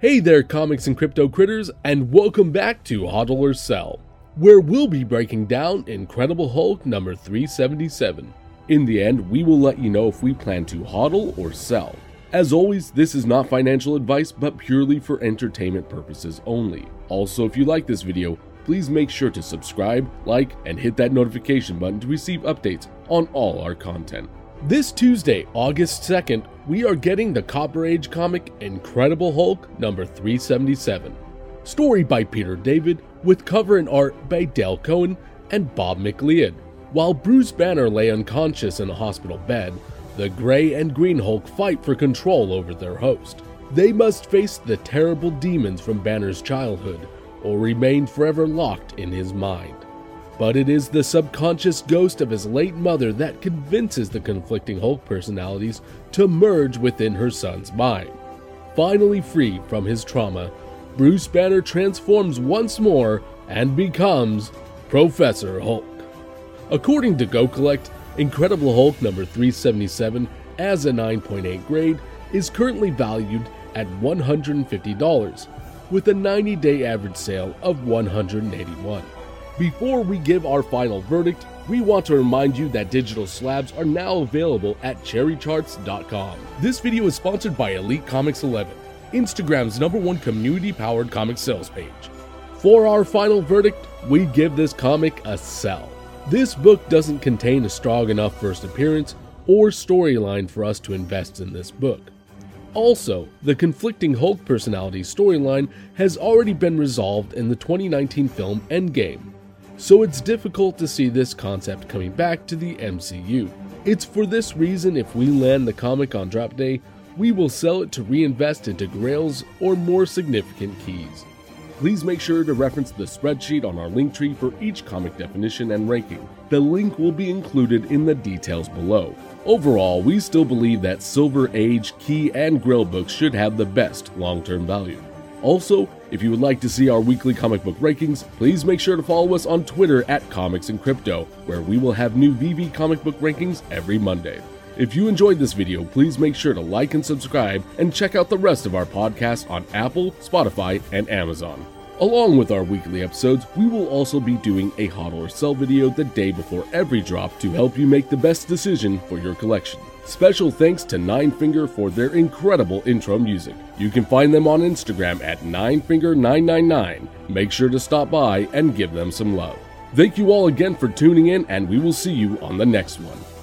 Hey there, comics and crypto critters, and welcome back to HODL or Sell, where we'll be breaking down Incredible Hulk number 377. In the end, we will let you know if we plan to HODL or sell. As always, this is not financial advice, but purely for entertainment purposes only. Also, if you like this video, please make sure to subscribe, like, and hit that notification button to receive updates on all our content. This Tuesday, August 2nd, we are getting the Copper Age comic Incredible Hulk number 377. Story by Peter David, with cover and art by Dale Keown and Bob McLeod. While Bruce Banner lay unconscious in a hospital bed, the Grey and Green Hulk fight for control over their host. They must face the terrible demons from Banner's childhood, or remain forever locked in his mind. But it is the subconscious ghost of his late mother that convinces the conflicting Hulk personalities to merge within her son's mind. Finally free from his trauma, Bruce Banner transforms once more and becomes Professor Hulk. According to GoCollect, Incredible Hulk number 377 as a 9.8 grade is currently valued at $150 with a 90-day average sale of 181. Before we give our final verdict, we want to remind you that digital slabs are now available at cherrycharts.com. This video is sponsored by Elite Comics 11, Instagram's number one community powered comic sales page. For our final verdict, we give this comic a sell. This book doesn't contain a strong enough first appearance or storyline for us to invest in this book. Also, the conflicting Hulk personality storyline has already been resolved in the 2019 film Endgame so it's difficult to see this concept coming back to the MCU. It's for this reason if we land the comic on drop day, we will sell it to reinvest into grails or more significant keys. Please make sure to reference the spreadsheet on our link tree for each comic definition and ranking. The link will be included in the details below. Overall, we still believe that Silver Age, Key, and Grail books should have the best long term value. Also, if you would like to see our weekly comic book rankings, please make sure to follow us on Twitter at Comics and Crypto, where we will have new VeVe comic book rankings every Monday. If you enjoyed this video, please make sure to like and subscribe and check out the rest of our podcasts on Apple, Spotify, and Amazon. Along with our weekly episodes, we will also be doing a HODL or sell video the day before every drop to help you make the best decision for your collection. Special thanks to Ninefinger for their incredible intro music. You can find them on Instagram at Ninefinger999. Make sure to stop by and give them some love. Thank you all again for tuning in, and we will see you on the next one.